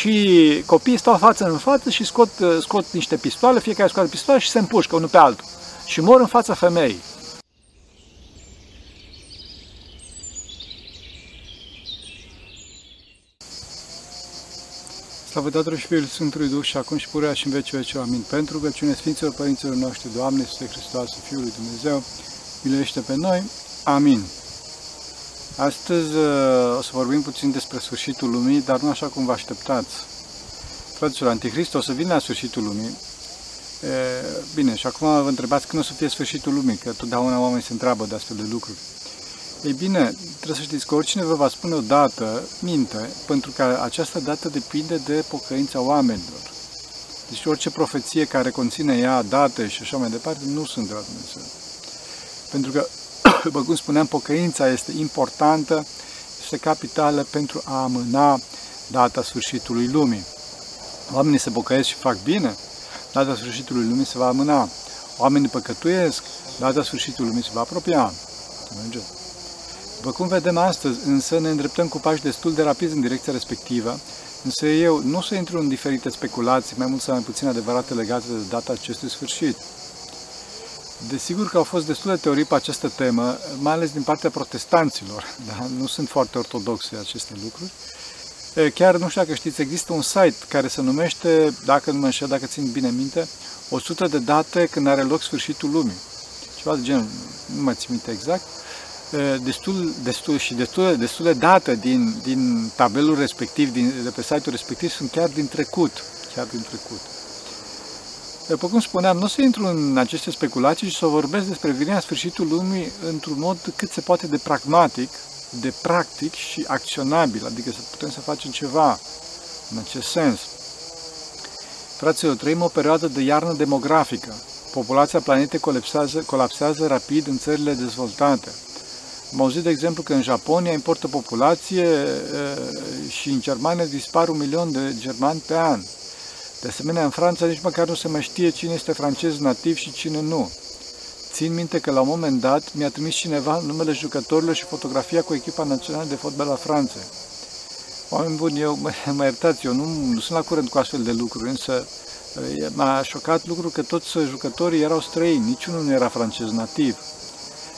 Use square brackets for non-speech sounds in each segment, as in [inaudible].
și copiii stau față în față și scot, scot niște pistoale, fiecare scoate pistoale și se împușcă unul pe altul. Și mor în fața femeii. Slavă Tatălui și Fiului Sfântului Duh și acum și purea și în vecii veci. Amin. Pentru rugăciune Sfinților Părinților noștri, Doamne, Iisuse Hristos, Fiul lui Dumnezeu, miluiește pe noi. Amin. Astăzi uh, o să vorbim puțin despre sfârșitul lumii, dar nu așa cum vă așteptați. Fraților, Antichrist o să vină la sfârșitul lumii. E, bine, și acum vă întrebați când o să fie sfârșitul lumii, că totdeauna oamenii se întreabă de astfel de lucruri. Ei bine, trebuie să știți că oricine vă va spune o dată, minte, pentru că această dată depinde de pocăința oamenilor. Deci orice profeție care conține ea date și așa mai departe nu sunt de la Dumnezeu. Pentru că, [coughs] după cum spuneam, pocăința este importantă, este capitală pentru a amâna data sfârșitului lumii. Oamenii se pocăiesc și fac bine, data sfârșitului lumii se va amâna. Oamenii păcătuiesc, data sfârșitului lumii se va apropia. Mergeți. După cum vedem astăzi, însă ne îndreptăm cu pași destul de rapizi în direcția respectivă, însă eu nu să intru în diferite speculații, mai mult sau mai puțin adevărate legate de data acestui sfârșit. Desigur că au fost destule teorii pe această temă, mai ales din partea protestanților, [laughs] da? nu sunt foarte ortodoxe aceste lucruri. Chiar nu știu dacă știți, există un site care se numește, dacă nu mă înșel, dacă țin bine minte, 100 de date când are loc sfârșitul lumii. Ceva de genul, nu mai țin minte exact destul, destul și destul, destul de date din, din tabelul respectiv, din, de pe site-ul respectiv, sunt chiar din trecut. Chiar din trecut. După cum spuneam, nu o să intru în aceste speculații și să vorbesc despre venirea sfârșitul lumii într-un mod cât se poate de pragmatic, de practic și acționabil, adică să putem să facem ceva în acest sens. Fraților, trăim o perioadă de iarnă demografică. Populația planetei colapsează, colapsează rapid în țările dezvoltate. Am auzit, de exemplu, că în Japonia importă populație și în Germania dispar un milion de germani pe an. De asemenea, în Franța nici măcar nu se mai știe cine este francez nativ și cine nu. Țin minte că la un moment dat mi-a trimis cineva numele jucătorilor și fotografia cu echipa națională de fotbal a Franței. Oameni buni, eu, mă, [laughs] mă iertați, eu nu, nu sunt la curent cu astfel de lucruri, însă m-a șocat lucrul că toți jucătorii erau străini, niciunul nu era francez nativ.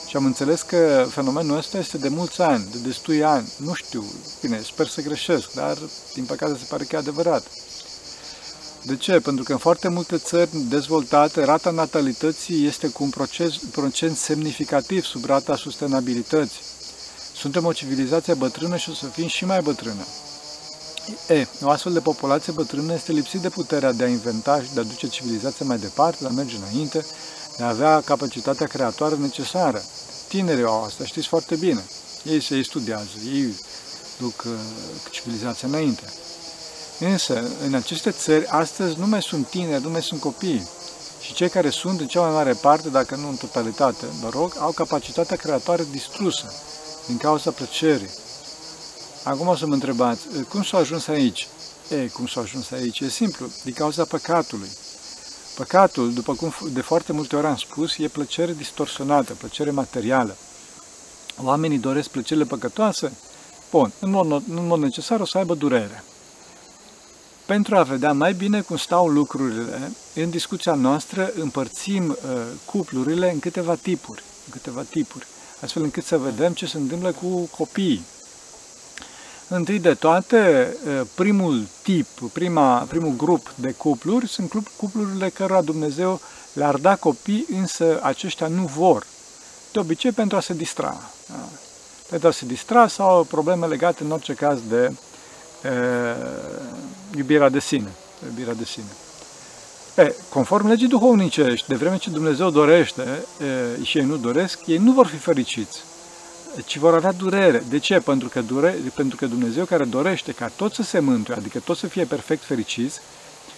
Și am înțeles că fenomenul ăsta este de mulți ani, de destui ani. Nu știu, bine, sper să greșesc, dar din păcate se pare că e adevărat. De ce? Pentru că în foarte multe țări dezvoltate, rata natalității este cu un proces, procent semnificativ sub rata sustenabilității. Suntem o civilizație bătrână și o să fim și mai bătrână. E, o astfel de populație bătrână este lipsit de puterea de a inventa și de a duce civilizația mai departe, de a merge înainte, de a avea capacitatea creatoare necesară. Tinerii au asta, știți foarte bine. Ei se ei studiază, ei duc uh, civilizația înainte. Însă, în aceste țări, astăzi nu mai sunt tineri, nu mai sunt copii. Și cei care sunt, în cea mai mare parte, dacă nu în totalitate, mă rog, au capacitatea creatoare distrusă din cauza plăcerii. Acum o să mă întrebați, cum s-au ajuns aici? E, cum s-au ajuns aici? E simplu, din cauza păcatului. Păcatul, după cum de foarte multe ori am spus, e plăcere distorsionată, plăcere materială. Oamenii doresc plăcerile păcătoase? Bun, în mod, în mod necesar o să aibă durere. Pentru a vedea mai bine cum stau lucrurile, în discuția noastră împărțim uh, cuplurile în câteva tipuri, în câteva tipuri, astfel încât să vedem ce se întâmplă cu copiii. Întâi de toate, primul tip, prima, primul grup de cupluri sunt cuplurile cărora Dumnezeu le-ar da copii, însă aceștia nu vor. De obicei pentru a se distra. Da? Pentru a se distra sau probleme legate în orice caz de e, iubirea de sine. Iubirea de sine. E, conform legii duhovnicești, de vreme ce Dumnezeu dorește e, și ei nu doresc, ei nu vor fi fericiți ci vor avea durere. De ce? Pentru că, dure, pentru că Dumnezeu care dorește ca tot să se mântuie, adică tot să fie perfect fericiți,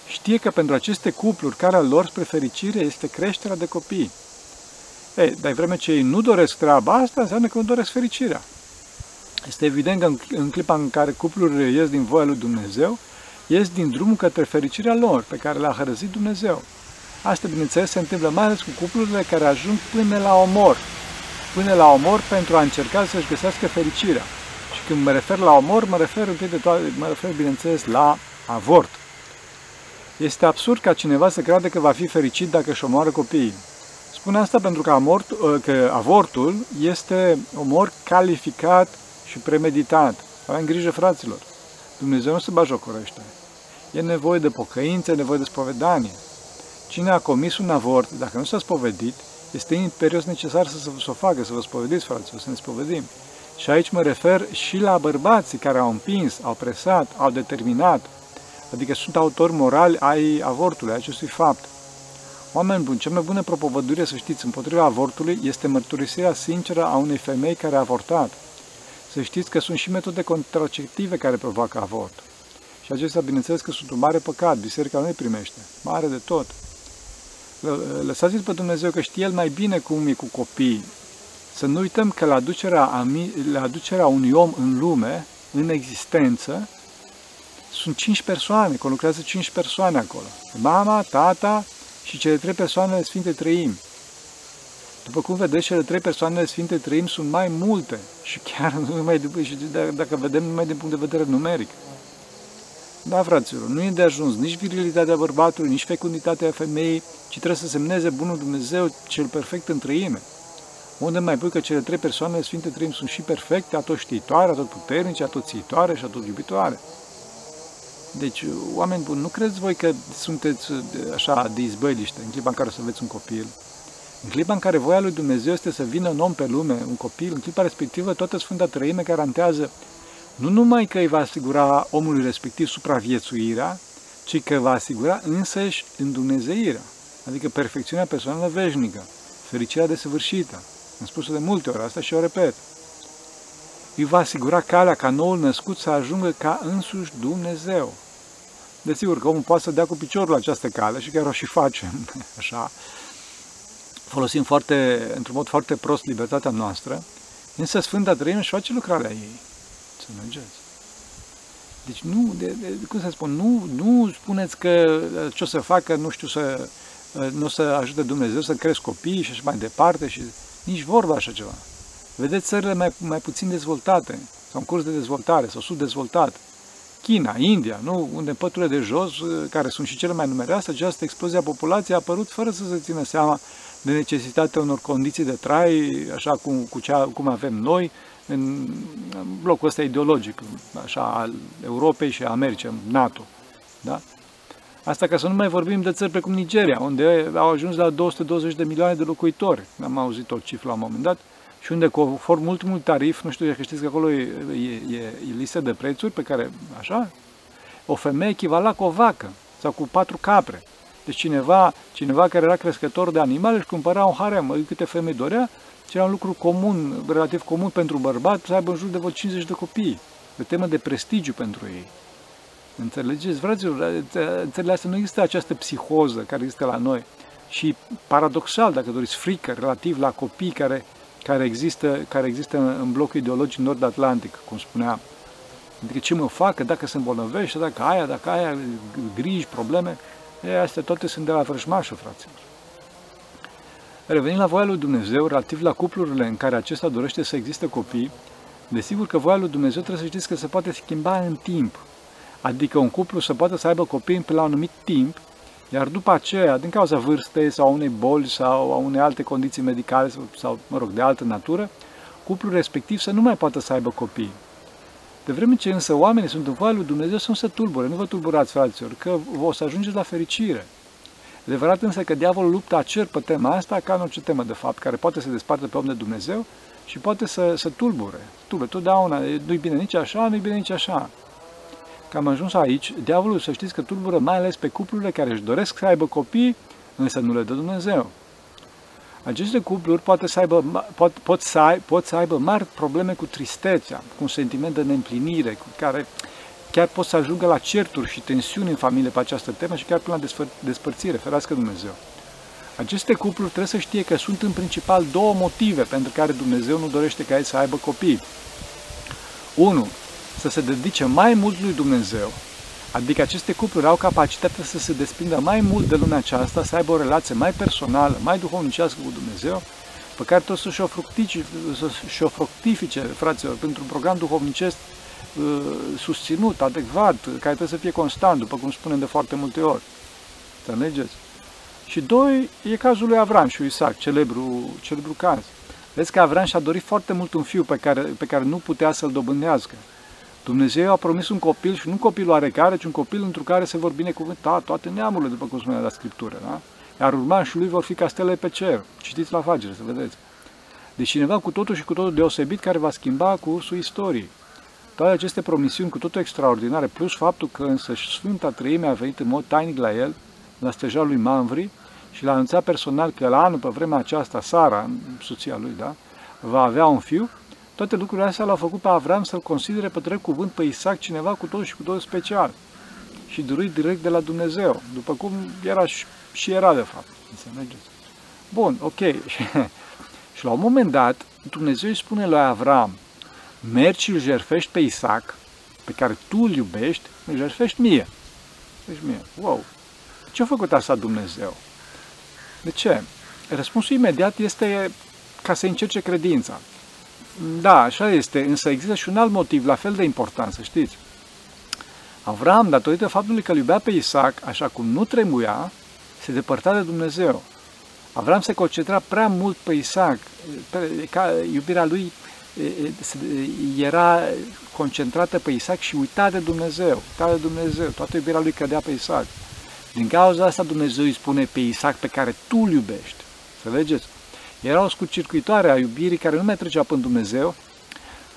știe că pentru aceste cupluri, care lor spre fericire este creșterea de copii. Ei, dar vreme ce ei nu doresc treaba asta, înseamnă că nu doresc fericirea. Este evident că în, în clipa în care cuplurile ies din voia lui Dumnezeu, ies din drumul către fericirea lor, pe care le-a hărăzit Dumnezeu. Asta, bineînțeles, se întâmplă mai ales cu cuplurile care ajung până la omor, până la omor pentru a încerca să-și găsească fericirea. Și când mă refer la omor, mă refer întâi de toate, mă refer, bineînțeles, la avort. Este absurd ca cineva să creadă că va fi fericit dacă își omoară copiii. Spun asta pentru că, amort, ă, că avortul este omor calificat și premeditat. Avem grijă, fraților. Dumnezeu nu se bajocorește. E nevoie de pocăință, e nevoie de spovedanie. Cine a comis un avort, dacă nu s-a spovedit, este imperios necesar să, să o facă, să vă spovediți, fraților, să ne spovedim. Și aici mă refer și la bărbații care au împins, au presat, au determinat, adică sunt autori morali ai avortului, acestui fapt. Oameni buni, cea mai bună propovădure, să știți, împotriva avortului este mărturisirea sinceră a unei femei care a avortat. Să știți că sunt și metode contraceptive care provoacă avort. Și acestea, bineînțeles, că sunt un mare păcat. Biserica nu îi primește. Mare de tot. Lăsați-l pe Dumnezeu că știe El mai bine cum e cu copiii. Să nu uităm că la aducerea, la aducerea unui om în lume, în existență, sunt cinci persoane, că lucrează cinci persoane acolo. Mama, tata și cele trei persoane ale Sfinte Trăim. După cum vedeți, cele trei persoane ale Sfinte Trăim sunt mai multe și chiar [laughs] nu numai și dacă vedem numai din punct de vedere numeric. Da, fraților, nu e de ajuns nici virilitatea bărbatului, nici fecunditatea femeii, ci trebuie să semneze Bunul Dumnezeu cel perfect în trăime. Unde mai pui că cele trei persoane Sfinte Trăim sunt și perfecte, atot știitoare, atot puternice, atot țiitoare și atot iubitoare. Deci, oameni buni, nu credeți voi că sunteți așa de izbăliște în clipa în care o să aveți un copil? În clipa în care voia lui Dumnezeu este să vină un om pe lume, un copil, în clipa respectivă toată Sfânta Trăime garantează nu numai că îi va asigura omului respectiv supraviețuirea, ci că va asigura însăși îndumnezeirea, adică perfecțiunea personală veșnică, fericirea desăvârșită. Am spus de multe ori asta și o repet. Îi va asigura calea ca noul născut să ajungă ca însuși Dumnezeu. Desigur că omul poate să dea cu piciorul la această cale și chiar o și facem, [laughs] așa, folosim foarte, într-un mod foarte prost libertatea noastră, însă Sfânta Trăime își face lucrarea ei. Să mergeți. Deci nu, de, de, cum să spun, nu, nu spuneți că ce o să facă, nu știu, să, nu o să ajute Dumnezeu să cresc copii și așa mai departe și nici vorba așa ceva. Vedeți țările mai, mai puțin dezvoltate, sau în curs de dezvoltare, sau subdezvoltate. China, India, nu? unde în păturile de jos, care sunt și cele mai numeroase, această explozie a populației a apărut fără să se țină seama de necesitatea unor condiții de trai, așa cum, cu cea, cum avem noi, în blocul ăsta ideologic, așa, al Europei și a Americii, NATO. Da? Asta ca să nu mai vorbim de țări precum Nigeria, unde au ajuns la 220 de milioane de locuitori. Am auzit o cifră la un moment dat. Și unde, conform ultimul tarif, nu știu dacă știți că acolo e, e, e listă de prețuri pe care, așa, o femeie echivala cu o vacă sau cu patru capre. Deci cineva, cineva care era crescător de animale își cumpăra un harem, câte femei dorea, și era un lucru comun, relativ comun pentru bărbat, să aibă în jur de vreo 50 de copii. De temă de prestigiu pentru ei. Înțelegeți, fraților, în țările astea nu există această psihoză care există la noi. Și paradoxal, dacă doriți, frică relativ la copii care, care, există, care există în blocul ideologic nord-atlantic, cum spuneam. Adică ce mă facă, dacă se îmbolnăvește, dacă aia, dacă aia, griji, probleme, e, astea toate sunt de la vrăjmașul, fraților. Revenind la voia lui Dumnezeu, relativ la cuplurile în care acesta dorește să existe copii, desigur că voia lui Dumnezeu trebuie să știți că se poate schimba în timp. Adică un cuplu să poată să aibă copii pe la un anumit timp, iar după aceea, din cauza vârstei sau a unei boli sau a unei alte condiții medicale sau, sau, mă rog, de altă natură, cuplul respectiv să nu mai poată să aibă copii. De vreme ce însă oamenii sunt în voia lui Dumnezeu, să nu se tulbure, nu vă tulburați, fraților, că o să ajungeți la fericire. Adevărat însă că diavolul luptă acer pe tema asta, ca în orice temă de fapt, care poate să desparte pe om de Dumnezeu și poate să, să tulbure. Tulbure, totdeauna, nu-i bine nici așa, nu-i bine nici așa. Că am ajuns aici, diavolul să știți că tulbură mai ales pe cuplurile care își doresc să aibă copii, însă nu le dă Dumnezeu. Aceste cupluri poate să aibă, pot, pot, să ai, pot să aibă mari probleme cu tristețea, cu un sentiment de neîmplinire, cu care chiar pot să ajungă la certuri și tensiuni în familie pe această temă și chiar până la despărțire, ferească Dumnezeu. Aceste cupluri trebuie să știe că sunt în principal două motive pentru care Dumnezeu nu dorește ca ei să aibă copii. 1. Să se dedice mai mult lui Dumnezeu, adică aceste cupluri au capacitatea să se desprindă mai mult de lumea aceasta, să aibă o relație mai personală, mai duhovnicească cu Dumnezeu, pe care tot să-și o, fructifice, să-și o fructifice, fraților, pentru un program duhovnicesc uh, susținut, adecvat, care trebuie să fie constant, după cum spunem de foarte multe ori. Înțelegeți? Și doi, e cazul lui Avram și lui Isaac, celebru, celebru caz. Vezi că Avram și-a dorit foarte mult un fiu pe care, pe care nu putea să-l dobândească. Dumnezeu a promis un copil și nu un copil oarecare, ci un copil într care se vor binecuvânta toate neamurile, după cum spunea la Scriptură. Da? Iar urmașii lui vor fi castele pe cer. Citiți la afacere, să vedeți. Deci cineva cu totul și cu totul deosebit care va schimba cursul istoriei. Toate aceste promisiuni cu totul extraordinare, plus faptul că însă Sfânta Trăime a venit în mod tainic la el, la stejarul lui Manvri, și l-a anunțat personal că la anul, pe vremea aceasta, Sara, soția lui, da, va avea un fiu, toate lucrurile astea l-au făcut pe Avram să-l considere pe drept cuvânt pe Isaac cineva cu totul și cu totul special și dorit direct de la Dumnezeu, după cum era și, și era de fapt. Înțelegeți? Bun, ok. [laughs] și la un moment dat, Dumnezeu îi spune lui Avram, mergi și îl jerfești pe Isaac, pe care tu îl iubești, îl jerfești mie. Deci mie, wow, ce a făcut asta Dumnezeu? De ce? Răspunsul imediat este ca să încerce credința. Da, așa este, însă există și un alt motiv la fel de important, să știți. Avram, datorită faptului că îl iubea pe Isaac, așa cum nu tremuia, se depărta de Dumnezeu. Avram se concentra prea mult pe Isaac, pe, ca iubirea lui era concentrată pe Isaac și uita de Dumnezeu, uita de Dumnezeu, toată iubirea lui cădea pe Isaac. Din cauza asta Dumnezeu îi spune pe Isaac pe care tu îl iubești. Înțelegeți? Era o scurcircuitoare a iubirii care nu mai trecea până Dumnezeu.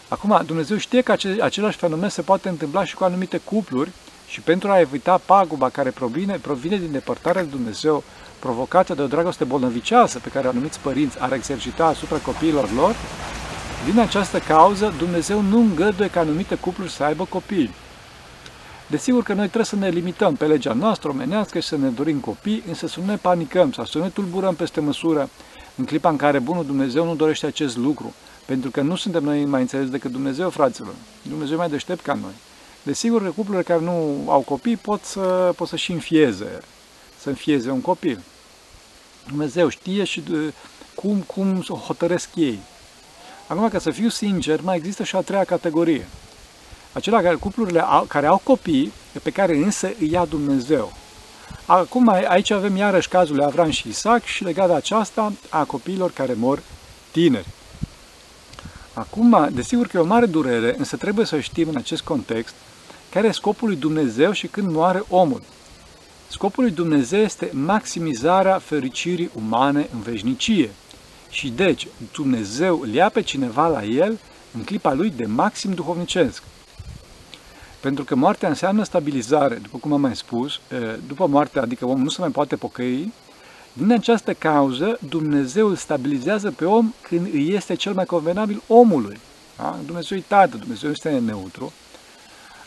Acum, Dumnezeu știe că același fenomen se poate întâmpla și cu anumite cupluri și pentru a evita paguba care provine, provine din depărtarea de Dumnezeu, provocată de o dragoste bolnăvicioasă pe care anumiți părinți ar exercita asupra copiilor lor, din această cauză Dumnezeu nu îngăduie ca anumite cupluri să aibă copii. Desigur că noi trebuie să ne limităm pe legea noastră omenească și să ne dorim copii, însă să nu ne panicăm sau să nu ne tulburăm peste măsură în clipa în care Bunul Dumnezeu nu dorește acest lucru, pentru că nu suntem noi mai înțeles decât Dumnezeu, fraților. Dumnezeu e mai deștept ca noi. Desigur că cuplurile care nu au copii pot să, pot să și înfieze, să înfieze un copil. Dumnezeu știe și de, cum, cum să hotăresc ei. Acum, ca să fiu sincer, mai există și a treia categorie. Acelea care, cuplurile au, care au copii, pe care însă îi ia Dumnezeu. Acum aici avem iarăși cazul lui Avram și Isaac și legat de aceasta a copiilor care mor tineri. Acum, desigur că e o mare durere, însă trebuie să știm în acest context care e scopul lui Dumnezeu și când moare omul. Scopul lui Dumnezeu este maximizarea fericirii umane în veșnicie. Și deci, Dumnezeu îl ia pe cineva la el în clipa lui de maxim duhovnicesc. Pentru că moartea înseamnă stabilizare, după cum am mai spus, după moarte, adică omul nu se mai poate pocăi, din această cauză Dumnezeu îl stabilizează pe om când îi este cel mai convenabil omului. Da? Dumnezeu e tată, Dumnezeu este neutru.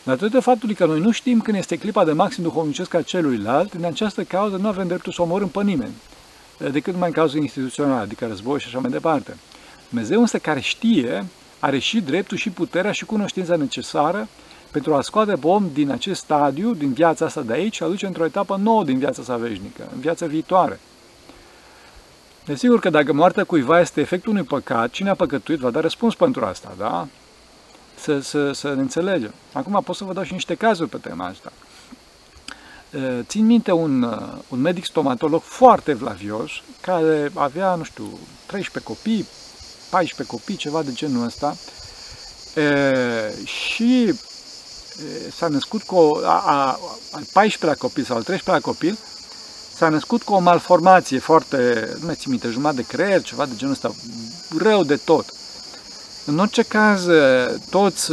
Datorită faptului că noi nu știm când este clipa de maxim duhovnicesc a celuilalt, din această cauză nu avem dreptul să omorâm pe nimeni, decât mai în cazul instituțional, adică război și așa mai departe. Dumnezeu însă care știe, are și dreptul și puterea și cunoștința necesară pentru a scoate pe om din acest stadiu, din viața asta de aici, și aduce într-o etapă nouă din viața sa veșnică, în viața viitoare. Desigur că dacă moartea cuiva este efectul unui păcat, cine a păcătuit va da răspuns pentru asta, da? Să, să, să ne înțelegem. Acum pot să vă dau și niște cazuri pe tema asta. Țin minte un, un medic stomatolog foarte vlavios, care avea, nu știu, 13 copii, 14 copii, ceva de genul ăsta, e, și s-a născut cu o, a, a, al 14-lea copil sau al 13-lea copil, s-a născut cu o malformație foarte, nu mai țin minte, jumătate de creier, ceva de genul ăsta, rău de tot. În orice caz, toți,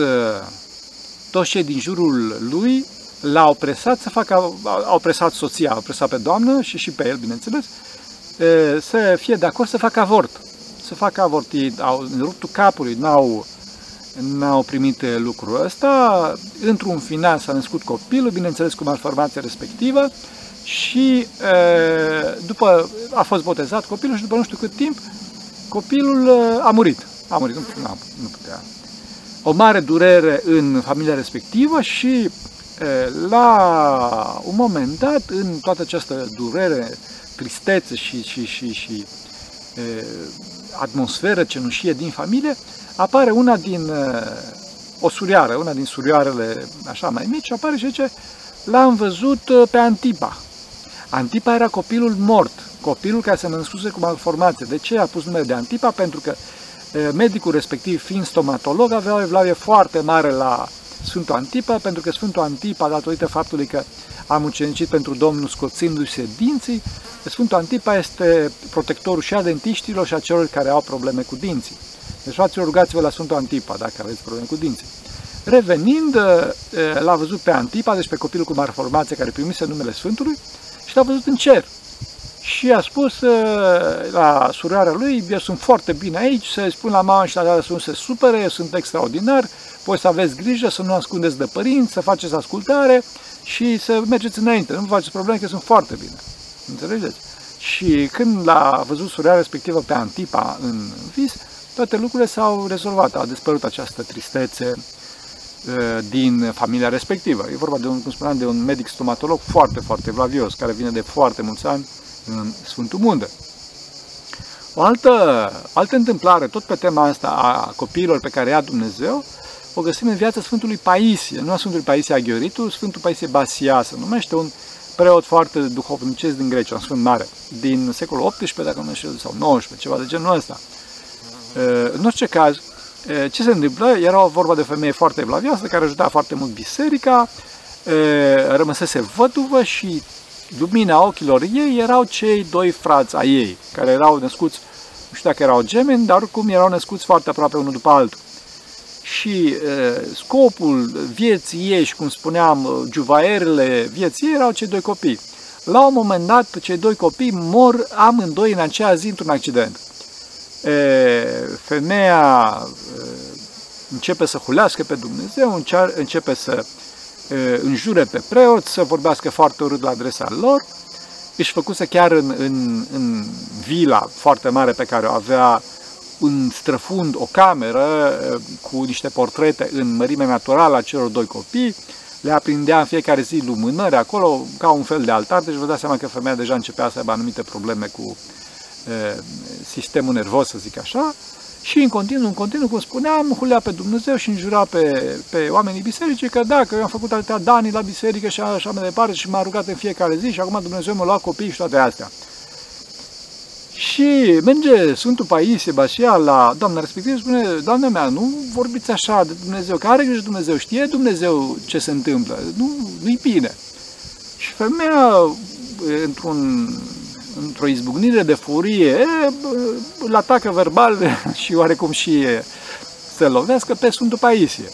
toți cei din jurul lui l-au presat să facă, au presat soția, au presat pe doamnă și și pe el, bineînțeles, să fie de acord să facă avort. Să facă avort. Ei au ruptul capului, n-au, n-au primit lucrul ăsta. Într-un final s-a născut copilul, bineînțeles cu malformația respectivă, și după a fost botezat copilul și după nu știu cât timp, copilul a murit. A murit, nu, nu, nu putea. O mare durere în familia respectivă și la un moment dat, în toată această durere, tristețe și, și, și, și e, atmosferă cenușie din familie, apare una din o surioară, una din surioarele așa mai mici, apare și zice, l-am văzut pe Antipa. Antipa era copilul mort, copilul care se născuse cu malformație. De ce a pus numele de Antipa? Pentru că medicul respectiv, fiind stomatolog, avea o evlavie foarte mare la Sfântul Antipa, pentru că Sfântul Antipa, datorită faptului că a mucenicit pentru Domnul scoțindu-se dinții, Sfântul Antipa este protectorul și a dentiștilor și a celor care au probleme cu dinții. Deci, fraților, rugați-vă la Sfântul Antipa dacă aveți probleme cu dinții. Revenind, l-a văzut pe Antipa, deci pe copilul cu malformație care primise numele Sfântului, și l-a văzut în cer și a spus uh, la surioara lui, eu sunt foarte bine aici, să spun la mama și la tata să nu se supere, eu sunt extraordinar, voi să aveți grijă, să nu ascundeți de părinți, să faceți ascultare și să mergeți înainte, nu vă faceți probleme, că sunt foarte bine. Înțelegeți? Și când l-a văzut surioara respectivă pe Antipa în vis, toate lucrurile s-au rezolvat, a dispărut această tristețe uh, din familia respectivă. E vorba de un, cum spuneam, de un medic stomatolog foarte, foarte vlavios, care vine de foarte mulți ani în Sfântul Munte. O altă, altă întâmplare, tot pe tema asta a copiilor pe care i-a Dumnezeu, o găsim în viața Sfântului Paisie, nu a Sfântului Paisie Aghioritul, Sfântul Paisie Basia, se numește un preot foarte duhovnicesc din Grecia, un sfânt mare, din secolul XVIII, dacă nu știu, sau XIX, ceva de genul ăsta. În orice caz, ce se întâmplă? Era o vorba de femeie foarte blavioasă, care ajuta foarte mult biserica, rămăsese văduvă și lumina ochilor ei erau cei doi frați ai ei, care erau născuți, nu știu dacă erau gemeni, dar oricum erau născuți foarte aproape unul după altul. Și e, scopul vieții ei și, cum spuneam, juvaierele vieții ei erau cei doi copii. La un moment dat, cei doi copii mor amândoi în aceea zi într-un accident. E, femeia e, începe să hulească pe Dumnezeu, începe să înjure pe preot, să vorbească foarte urât la adresa lor. Își făcuse chiar în, în, în vila foarte mare pe care o avea în străfund o cameră cu niște portrete în mărime naturală a celor doi copii, le aprindea în fiecare zi lumânări acolo, ca un fel de altar, deci vă dați seama că femeia deja începea să aibă anumite probleme cu e, sistemul nervos, să zic așa, și în continuu, în continuu, cum spuneam, hulea pe Dumnezeu și înjura pe, pe oamenii bisericii că dacă eu am făcut atâtea dani la biserică și așa mai departe și m-a rugat în fiecare zi și acum Dumnezeu mă lua copii și toate astea. Și merge Sfântul Paisie Basia la doamna respectivă și spune, doamna mea, nu vorbiți așa de Dumnezeu, că are grijă Dumnezeu, știe Dumnezeu ce se întâmplă, nu, nu-i bine. Și femeia, într-un într-o izbucnire de furie, îl atacă verbal [laughs] și oarecum și să lovească pe Sfântul Paisie.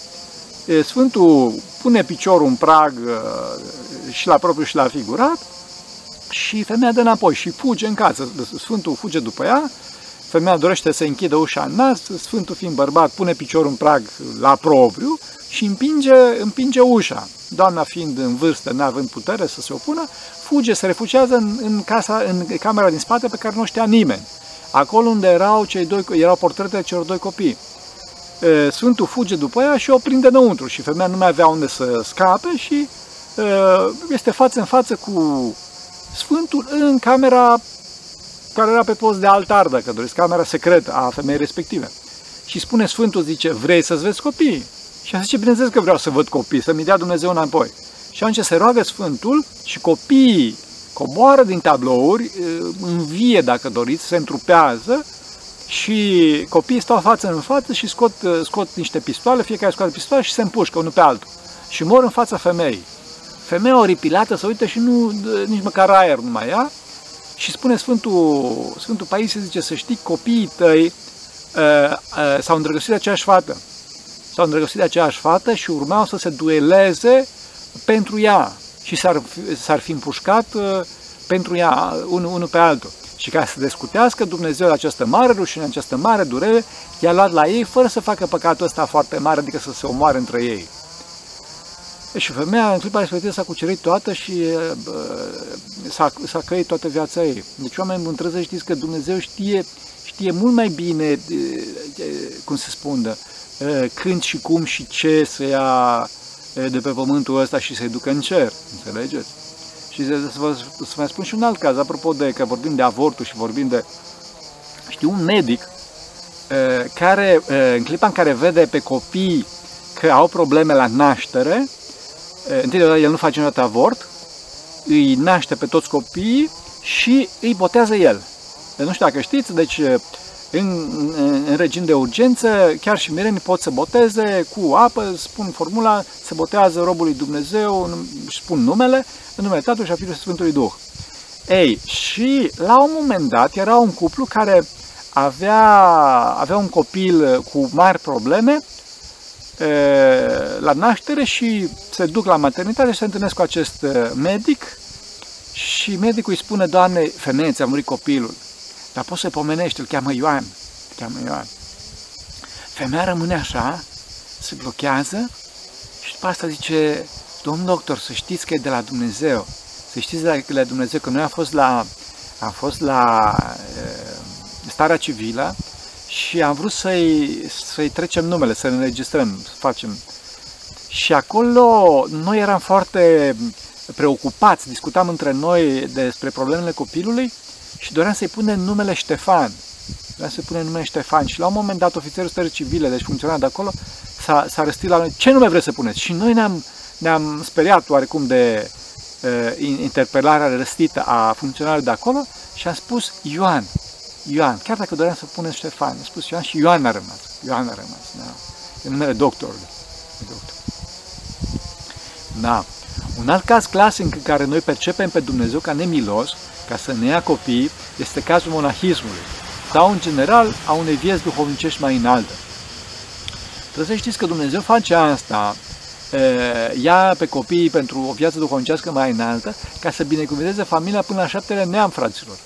Sfântul pune piciorul în prag și la propriu și la figurat și femeia dă înapoi și fuge în casă. Sfântul fuge după ea, femeia dorește să închidă ușa în nas, Sfântul fiind bărbat pune piciorul în prag la propriu și împinge, împinge ușa. Doamna fiind în vârstă, neavând putere să se opună, fuge, se refugiază în, în, casa, în camera din spate pe care nu știa nimeni. Acolo unde erau, cei doi, erau portretele celor doi copii. Sfântul fuge după ea și o prinde înăuntru și femeia nu mai avea unde să scape și este față în față cu Sfântul în camera care era pe post de altar, dacă doriți, camera secretă a femeii respective. Și spune Sfântul, zice, vrei să-ți vezi copii? Și a zice, bineînțeles că vreau să văd copii, să-mi dea Dumnezeu înapoi. Și atunci se roagă Sfântul și copiii coboară din tablouri, învie, dacă doriți, se întrupează și copiii stau față în față și scot, scot niște pistoale, fiecare scoate pistoale și se împușcă unul pe altul. Și mor în fața femeii. Femeia oripilată se uită și nu, nici măcar aer nu mai ia și spune Sfântul, Sfântul Paisie, zice, să știi, copiii tăi uh, uh, s-au îndrăgostit de aceeași fată. S-au îndrăgostit de aceeași fată și urmau să se dueleze pentru ea și s-ar, s-ar fi împușcat uh, pentru ea, unul, unul pe altul. Și ca să descutească Dumnezeu această mare rușine, această mare durere, i-a luat la ei fără să facă păcatul ăsta foarte mare, adică să se omoare între ei. Și femeia în clipa respectivă s-a cucerit toată și s-a, s-a căit toată viața ei. Deci oamenii buni trebuie să știți că Dumnezeu știe, știe mult mai bine, cum se spune, când și cum și ce să ia de pe pământul ăsta și să-i ducă în cer. Înțelegeți? Și să vă, să vă spun și un alt caz, apropo de că vorbim de avortul și vorbim de... Știu un medic care, în clipa în care vede pe copii că au probleme la naștere, întâi de el nu face niciodată avort, îi naște pe toți copiii și îi botează el. Nu știu dacă știți, deci în, în regim de urgență, chiar și mirenii pot să boteze cu apă, spun formula, se botează robul lui Dumnezeu, își spun numele, în numele Tatălui și a Fiului și Sfântului Duh. Ei, și la un moment dat era un cuplu care avea, avea un copil cu mari probleme e, la naștere și se duc la maternitate și se întâlnesc cu acest medic și medicul îi spune, Doamne, femeie, ți-a murit copilul. Dar poți să pomenești, îl cheamă Ioan. Îl cheamă Ioan. Femeia rămâne așa, se blochează și după asta zice, domn doctor, să știți că e de la Dumnezeu. Să știți de la Dumnezeu că noi am fost la, am fost la e, starea civilă și am vrut să-i, să-i trecem numele, să ne înregistrăm, să facem. Și acolo noi eram foarte preocupați, discutam între noi despre problemele copilului și doream să-i punem numele Ștefan. Doream să-i punem numele Ștefan și la un moment dat ofițerul stării civile, deci funcționa de acolo, s-a, s-a răstit la noi, ce nume vreți să puneți? Și noi ne-am, ne-am speriat oarecum de uh, interpelarea răstită a funcționarului de acolo și am spus Ioan. Ioan, chiar dacă doream să punem Ștefan, am spus Ioan și Ioan a rămas. Ioan a rămas, da. E numele doctorului. Doctor. Da. Un alt caz clasic în care noi percepem pe Dumnezeu ca nemilos ca să ne ia copii este cazul monahismului sau, în general, a unei vieți duhovnicești mai înalte. Trebuie să știți că Dumnezeu face asta, ia pe copii pentru o viață duhovnicească mai înaltă, ca să binecuvânteze familia până la șaptele neam, fraților.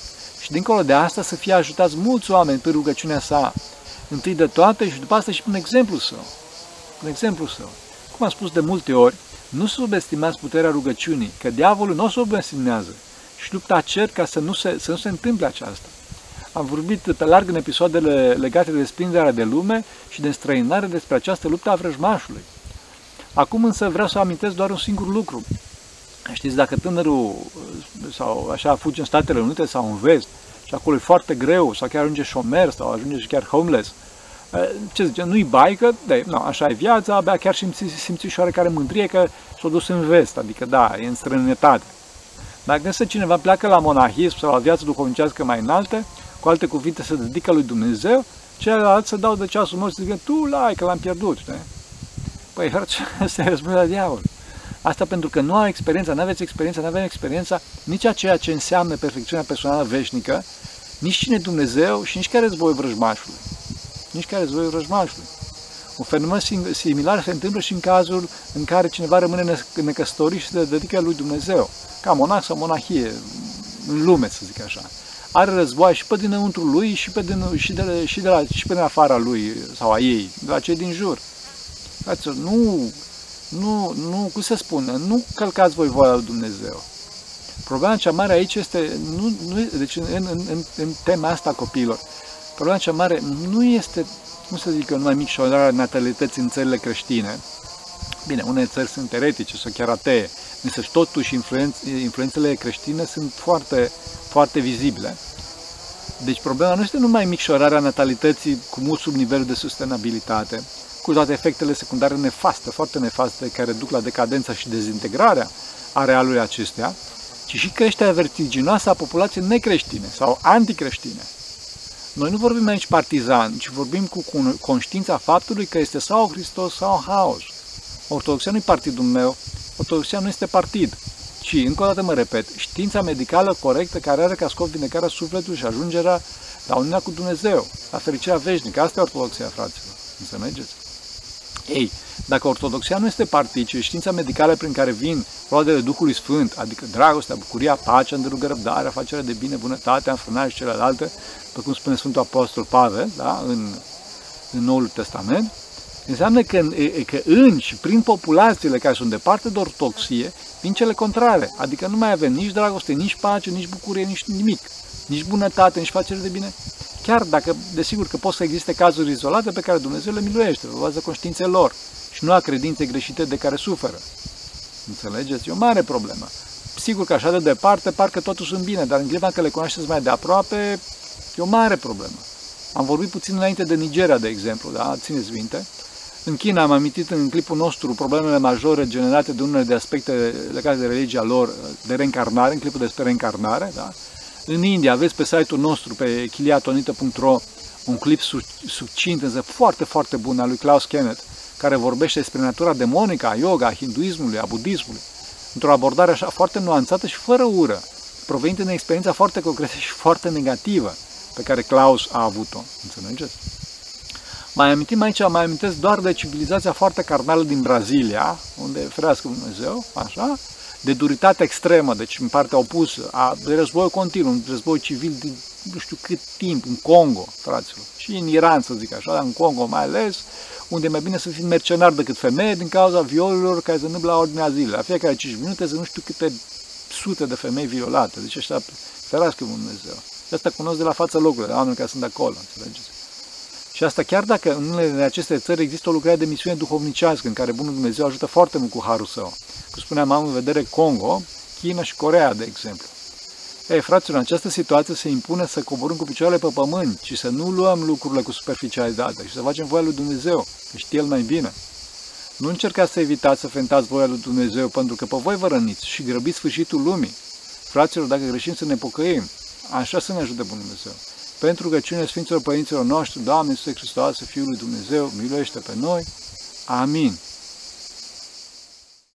Și dincolo de asta să fie ajutați mulți oameni pe rugăciunea sa, întâi de toate și după asta și prin exemplu său. Prin exemplu său. Cum am spus de multe ori, nu subestimați puterea rugăciunii, că diavolul nu o subestimează și lupta cer ca să nu se, să nu se întâmple aceasta. Am vorbit pe larg în episoadele legate de desprinderea de lume și de înstrăinare despre această luptă a vrăjmașului. Acum însă vreau să amintesc doar un singur lucru. Știți, dacă tânărul sau așa fuge în Statele Unite sau în vest și acolo e foarte greu sau chiar ajunge șomer sau ajunge și chiar homeless, ce zice, nu-i baică, de, nu, așa e viața, abia chiar simți, simți și oarecare mândrie că s-a dus în vest, adică da, e în străinătate. Dacă însă cineva pleacă la monahism sau la viață duhovnicească mai înaltă, cu alte cuvinte se dedică lui Dumnezeu, ceilalți se dau de ceasul morți și zic, tu lai că l-am pierdut, știi? Păi, [laughs] asta e răspunde la diavol. Asta pentru că nu au experiența, nu aveți experiența, nu avem experiența nici a ceea ce înseamnă perfecțiunea personală veșnică, nici cine Dumnezeu și nici care război vrăjmașului. Nici care război vrăjmașului. Un fenomen similar se întâmplă și în cazul în care cineva rămâne necăsătorit și se dedică lui Dumnezeu ca monah sau monahie, în lume, să zic așa. Are război și pe dinăuntru lui și pe din, și de, și de la, și pe din afara lui sau a ei, de la cei din jur. Fraților, nu, nu, nu, cum se spune, nu călcați voi voia lui Dumnezeu. Problema cea mare aici este, nu, nu, deci în, în, în, în tema asta copiilor, problema cea mare nu este, cum să zic eu, numai micșorarea natalității în țările creștine. Bine, unele țări sunt eretice sau chiar atee, însă totuși influențele creștine sunt foarte, foarte vizibile. Deci problema nu este numai micșorarea natalității cu mult sub nivel de sustenabilitate, cu toate efectele secundare nefaste, foarte nefaste, care duc la decadența și dezintegrarea arealului acestea, ci și creșterea vertiginoasă a populației necreștine sau anticreștine. Noi nu vorbim aici partizan, ci vorbim cu conștiința faptului că este sau Hristos sau haos. Ortodoxia nu e partidul meu, ortodoxia nu este partid, ci, încă o dată mă repet, știința medicală corectă care are ca scop vindecarea sufletului și ajungerea la uniunea cu Dumnezeu, la fericirea veșnică. Asta e ortodoxia, fraților. Înțelegeți? Ei, dacă ortodoxia nu este partid, ci știința medicală prin care vin roadele Duhului Sfânt, adică dragostea, bucuria, pacea, îndelugă răbdarea, facerea de bine, bunătatea, înfrânarea și celelalte, după cum spune Sfântul Apostol Pavel, da, în, în Noul Testament, Înseamnă că, că în și prin populațiile care sunt departe de ortodoxie, vin cele contrare. Adică nu mai avem nici dragoste, nici pace, nici bucurie, nici nimic. Nici bunătate, nici facere de bine. Chiar dacă, desigur, că pot să existe cazuri izolate pe care Dumnezeu le miluiește, pe baza conștiinței lor și nu a credinței greșite de care suferă. Înțelegeți? E o mare problemă. Sigur că așa de departe, parcă totul sunt bine, dar în clipa că le cunoașteți mai de aproape, e o mare problemă. Am vorbit puțin înainte de Nigeria, de exemplu, da? Țineți minte? În China am amintit în clipul nostru problemele majore generate de unele de aspecte legate de religia lor, de reîncarnare, în clipul despre reîncarnare. Da? În India aveți pe site-ul nostru, pe chiliatonita.ro, un clip succint, însă foarte, foarte bun al lui Klaus Kenneth, care vorbește despre natura demonică a yoga, a hinduismului, a budismului, într-o abordare așa foarte nuanțată și fără ură, provenind din experiența foarte concretă și foarte negativă pe care Klaus a avut-o. Înțelegeți? Mai amintim aici, mai amintesc doar de civilizația foarte carnală din Brazilia, unde ferească Dumnezeu, așa, de duritate extremă, deci în partea opusă, a, de război continuu, un război civil din nu știu cât timp, în Congo, fraților, și în Iran, să zic așa, dar în Congo mai ales, unde e mai bine să fii mercenar decât femeie din cauza violurilor care se întâmplă la ordinea zilei. La fiecare 5 minute să nu știu câte sute de femei violate. Deci ăștia, ferească Dumnezeu. Și asta cunosc de la fața locului, de oameni care sunt acolo, înțelegeți? Și asta chiar dacă în unele de aceste țări există o lucrare de misiune duhovnicească în care Bunul Dumnezeu ajută foarte mult cu harul său. Cum spuneam, am în vedere Congo, China și Corea, de exemplu. Ei, fraților, în această situație se impune să coborâm cu picioarele pe pământ și să nu luăm lucrurile cu superficialitate și să facem voia lui Dumnezeu, că știe El mai bine. Nu încercați să evitați să fentați voia lui Dumnezeu, pentru că pe voi vă răniți și grăbiți sfârșitul lumii. Fraților, dacă greșim să ne pocăim, așa să ne ajute Bunul Dumnezeu. Pentru că cine Sfinților Părinților noștri, Doamne Iisuse Hristos, Fiul lui Dumnezeu, miluiește pe noi. Amin.